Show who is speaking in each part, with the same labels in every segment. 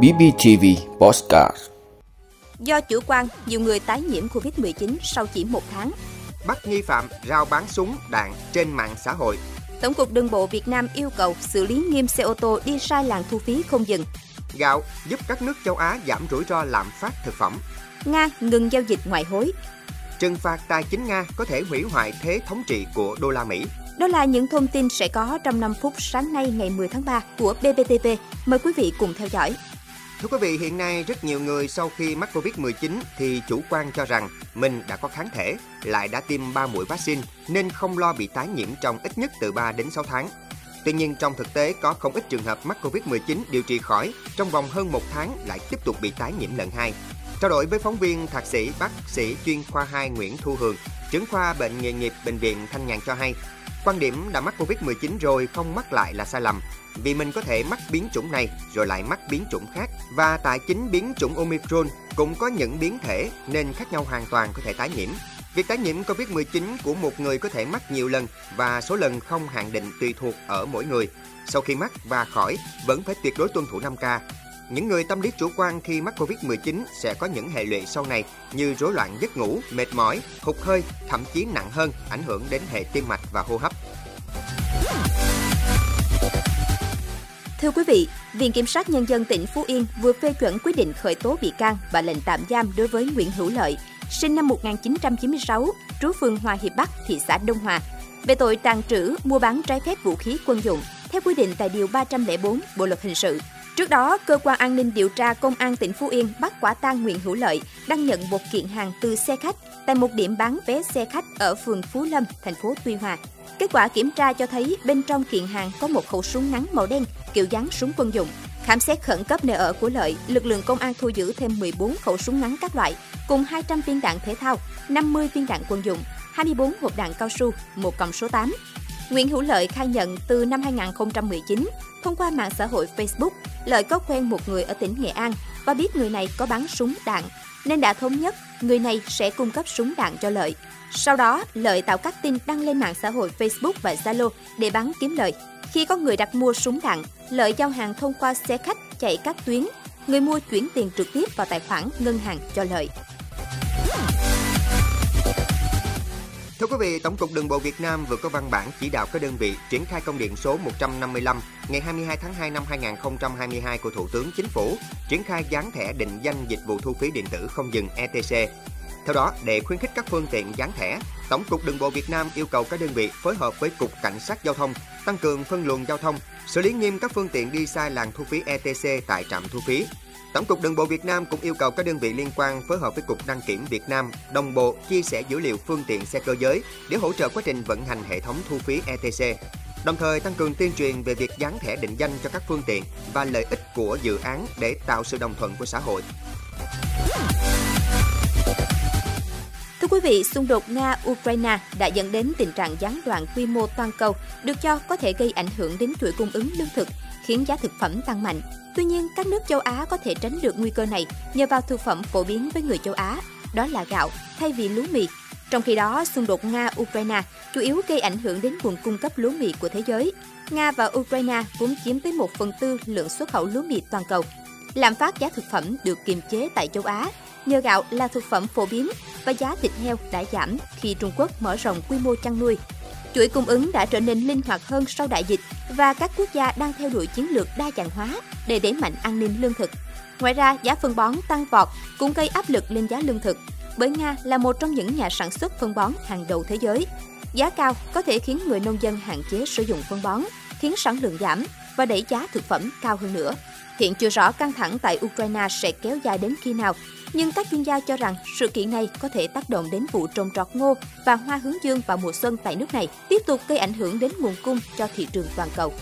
Speaker 1: BBTV Postcard
Speaker 2: Do chủ quan, nhiều người tái nhiễm Covid-19 sau chỉ một tháng.
Speaker 3: Bắt nghi phạm rao bán súng, đạn trên mạng xã hội.
Speaker 2: Tổng cục Đường bộ Việt Nam yêu cầu xử lý nghiêm xe ô tô đi sai làn thu phí không dừng.
Speaker 3: Gạo giúp các nước châu Á giảm rủi ro lạm phát thực phẩm.
Speaker 2: Nga ngừng giao dịch ngoại hối.
Speaker 3: Trừng phạt tài chính Nga có thể hủy hoại thế thống trị của đô la Mỹ.
Speaker 2: Đó là những thông tin sẽ có trong 5 phút sáng nay ngày 10 tháng 3 của BBTV. Mời quý vị cùng theo dõi.
Speaker 3: Thưa quý vị, hiện nay rất nhiều người sau khi mắc Covid-19 thì chủ quan cho rằng mình đã có kháng thể, lại đã tiêm 3 mũi vaccine nên không lo bị tái nhiễm trong ít nhất từ 3 đến 6 tháng. Tuy nhiên, trong thực tế có không ít trường hợp mắc Covid-19 điều trị khỏi trong vòng hơn một tháng lại tiếp tục bị tái nhiễm lần hai. Trao đổi với phóng viên thạc sĩ bác sĩ chuyên khoa 2 Nguyễn Thu Hường, trưởng khoa bệnh nghề nghiệp bệnh viện Thanh Nhàn cho hay, quan điểm đã mắc Covid-19 rồi không mắc lại là sai lầm, vì mình có thể mắc biến chủng này rồi lại mắc biến chủng khác và tại chính biến chủng Omicron cũng có những biến thể nên khác nhau hoàn toàn có thể tái nhiễm. Việc tái nhiễm Covid-19 của một người có thể mắc nhiều lần và số lần không hạn định tùy thuộc ở mỗi người. Sau khi mắc và khỏi, vẫn phải tuyệt đối tuân thủ 5K. Những người tâm lý chủ quan khi mắc Covid-19 sẽ có những hệ lụy sau này như rối loạn giấc ngủ, mệt mỏi, hụt hơi, thậm chí nặng hơn, ảnh hưởng đến hệ tim mạch và hô hấp.
Speaker 2: Thưa quý vị, Viện Kiểm sát Nhân dân tỉnh Phú Yên vừa phê chuẩn quyết định khởi tố bị can và lệnh tạm giam đối với Nguyễn Hữu Lợi, sinh năm 1996, trú phường Hòa Hiệp Bắc, thị xã Đông Hòa, về tội tàn trữ, mua bán trái phép vũ khí quân dụng, theo quy định tại Điều 304 Bộ Luật Hình sự. Trước đó, Cơ quan An ninh điều tra Công an tỉnh Phú Yên bắt quả tang Nguyễn Hữu Lợi đang nhận một kiện hàng từ xe khách tại một điểm bán vé xe khách ở phường Phú Lâm, thành phố Tuy Hòa. Kết quả kiểm tra cho thấy bên trong kiện hàng có một khẩu súng ngắn màu đen kiểu dáng súng quân dụng. Khám xét khẩn cấp nơi ở của Lợi, lực lượng công an thu giữ thêm 14 khẩu súng ngắn các loại, cùng 200 viên đạn thể thao, 50 viên đạn quân dụng, 24 hộp đạn cao su, một còng số 8. Nguyễn Hữu Lợi khai nhận từ năm 2019, thông qua mạng xã hội Facebook, Lợi có quen một người ở tỉnh Nghệ An và biết người này có bán súng đạn, nên đã thống nhất người này sẽ cung cấp súng đạn cho Lợi. Sau đó, Lợi tạo các tin đăng lên mạng xã hội Facebook và Zalo để bán kiếm lời. Khi có người đặt mua súng đạn, Lợi giao hàng thông qua xe khách chạy các tuyến, người mua chuyển tiền trực tiếp vào tài khoản ngân hàng cho Lợi.
Speaker 3: Thưa quý vị, Tổng cục Đường bộ Việt Nam vừa có văn bản chỉ đạo các đơn vị triển khai công điện số 155 ngày 22 tháng 2 năm 2022 của Thủ tướng Chính phủ triển khai dán thẻ định danh dịch vụ thu phí điện tử không dừng ETC. Theo đó, để khuyến khích các phương tiện dán thẻ, Tổng cục Đường bộ Việt Nam yêu cầu các đơn vị phối hợp với Cục Cảnh sát Giao thông tăng cường phân luồng giao thông, xử lý nghiêm các phương tiện đi sai làn thu phí ETC tại trạm thu phí, Tổng cục Đường bộ Việt Nam cũng yêu cầu các đơn vị liên quan phối hợp với Cục Đăng kiểm Việt Nam đồng bộ chia sẻ dữ liệu phương tiện xe cơ giới để hỗ trợ quá trình vận hành hệ thống thu phí ETC. Đồng thời tăng cường tuyên truyền về việc dán thẻ định danh cho các phương tiện và lợi ích của dự án để tạo sự đồng thuận của xã hội.
Speaker 2: Quý vị, xung đột Nga-Ukraine đã dẫn đến tình trạng gián đoạn quy mô toàn cầu, được cho có thể gây ảnh hưởng đến chuỗi cung ứng lương thực, khiến giá thực phẩm tăng mạnh. Tuy nhiên, các nước châu Á có thể tránh được nguy cơ này nhờ vào thực phẩm phổ biến với người châu Á, đó là gạo thay vì lúa mì. Trong khi đó, xung đột Nga-Ukraine chủ yếu gây ảnh hưởng đến nguồn cung cấp lúa mì của thế giới. Nga và Ukraine vốn chiếm tới 1 phần tư lượng xuất khẩu lúa mì toàn cầu. Lạm phát giá thực phẩm được kiềm chế tại châu Á nhờ gạo là thực phẩm phổ biến và giá thịt heo đã giảm khi Trung Quốc mở rộng quy mô chăn nuôi. Chuỗi cung ứng đã trở nên linh hoạt hơn sau đại dịch và các quốc gia đang theo đuổi chiến lược đa dạng hóa để đẩy mạnh an ninh lương thực. Ngoài ra, giá phân bón tăng vọt cũng gây áp lực lên giá lương thực, bởi Nga là một trong những nhà sản xuất phân bón hàng đầu thế giới. Giá cao có thể khiến người nông dân hạn chế sử dụng phân bón, khiến sản lượng giảm và đẩy giá thực phẩm cao hơn nữa. Hiện chưa rõ căng thẳng tại Ukraine sẽ kéo dài đến khi nào, nhưng các chuyên gia cho rằng sự kiện này có thể tác động đến vụ trồng trọt ngô và hoa hướng dương vào mùa xuân tại nước này, tiếp tục gây ảnh hưởng đến nguồn cung cho thị trường toàn cầu.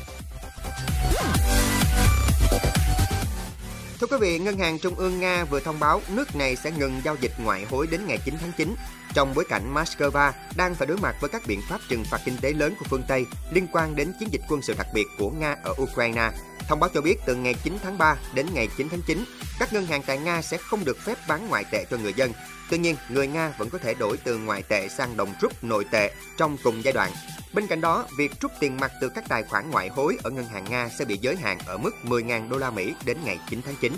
Speaker 3: Thưa quý vị, Ngân hàng Trung ương Nga vừa thông báo nước này sẽ ngừng giao dịch ngoại hối đến ngày 9 tháng 9, trong bối cảnh Moscow đang phải đối mặt với các biện pháp trừng phạt kinh tế lớn của phương Tây liên quan đến chiến dịch quân sự đặc biệt của Nga ở Ukraine Thông báo cho biết từ ngày 9 tháng 3 đến ngày 9 tháng 9, các ngân hàng tại Nga sẽ không được phép bán ngoại tệ cho người dân. Tuy nhiên, người Nga vẫn có thể đổi từ ngoại tệ sang đồng rúp nội tệ trong cùng giai đoạn. Bên cạnh đó, việc rút tiền mặt từ các tài khoản ngoại hối ở ngân hàng Nga sẽ bị giới hạn ở mức 10.000 đô la Mỹ đến ngày 9 tháng 9.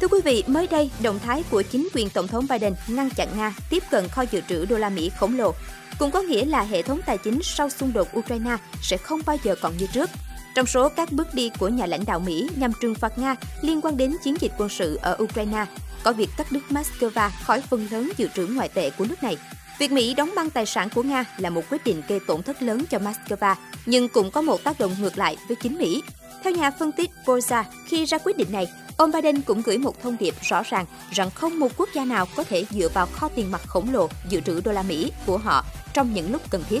Speaker 2: Thưa quý vị, mới đây, động thái của chính quyền Tổng thống Biden ngăn chặn Nga tiếp cận kho dự trữ đô la Mỹ khổng lồ, cũng có nghĩa là hệ thống tài chính sau xung đột Ukraine sẽ không bao giờ còn như trước. Trong số các bước đi của nhà lãnh đạo Mỹ nhằm trừng phạt Nga liên quan đến chiến dịch quân sự ở Ukraine, có việc cắt đứt Moscow khỏi phần lớn dự trữ ngoại tệ của nước này. Việc Mỹ đóng băng tài sản của Nga là một quyết định gây tổn thất lớn cho Moscow, nhưng cũng có một tác động ngược lại với chính Mỹ. Theo nhà phân tích Borza, khi ra quyết định này, ông Biden cũng gửi một thông điệp rõ ràng rằng không một quốc gia nào có thể dựa vào kho tiền mặt khổng lồ dự trữ đô la Mỹ của họ trong những lúc cần thiết.